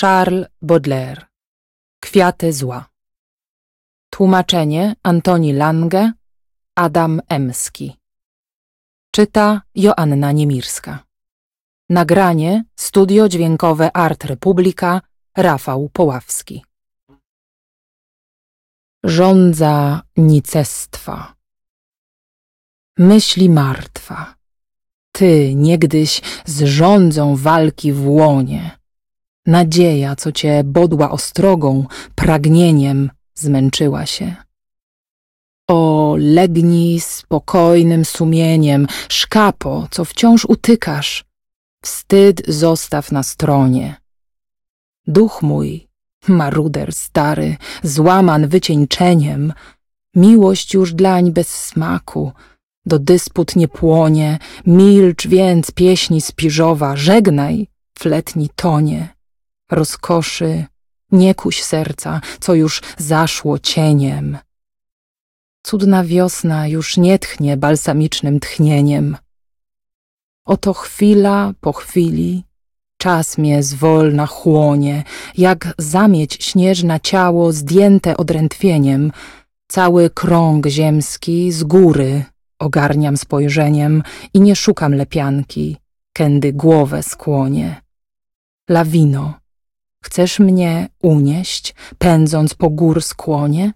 Charles Baudelaire. Kwiaty zła. Tłumaczenie Antoni Lange Adam Emski. Czyta Joanna Niemirska. Nagranie Studio Dźwiękowe Art Republika Rafał Poławski. Rządza nicestwa. Myśli martwa. Ty niegdyś z rządzą walki w łonie Nadzieja, co cię bodła ostrogą, pragnieniem, zmęczyła się. O, legnij spokojnym sumieniem, szkapo, co wciąż utykasz, wstyd zostaw na stronie. Duch mój, maruder stary, złaman wycieńczeniem, miłość już dlań bez smaku, do dysput nie płonie, milcz więc pieśni spiżowa, żegnaj, fletni tonie rozkoszy, nie kuś serca, co już zaszło cieniem. Cudna wiosna już nie tchnie balsamicznym tchnieniem. Oto chwila po chwili, czas mnie zwolna chłonie, jak zamieć śnieżna ciało zdjęte odrętwieniem, cały krąg ziemski z góry ogarniam spojrzeniem i nie szukam lepianki, kędy głowę skłonie. Lawino, Chcesz mnie unieść, pędząc po gór skłonie?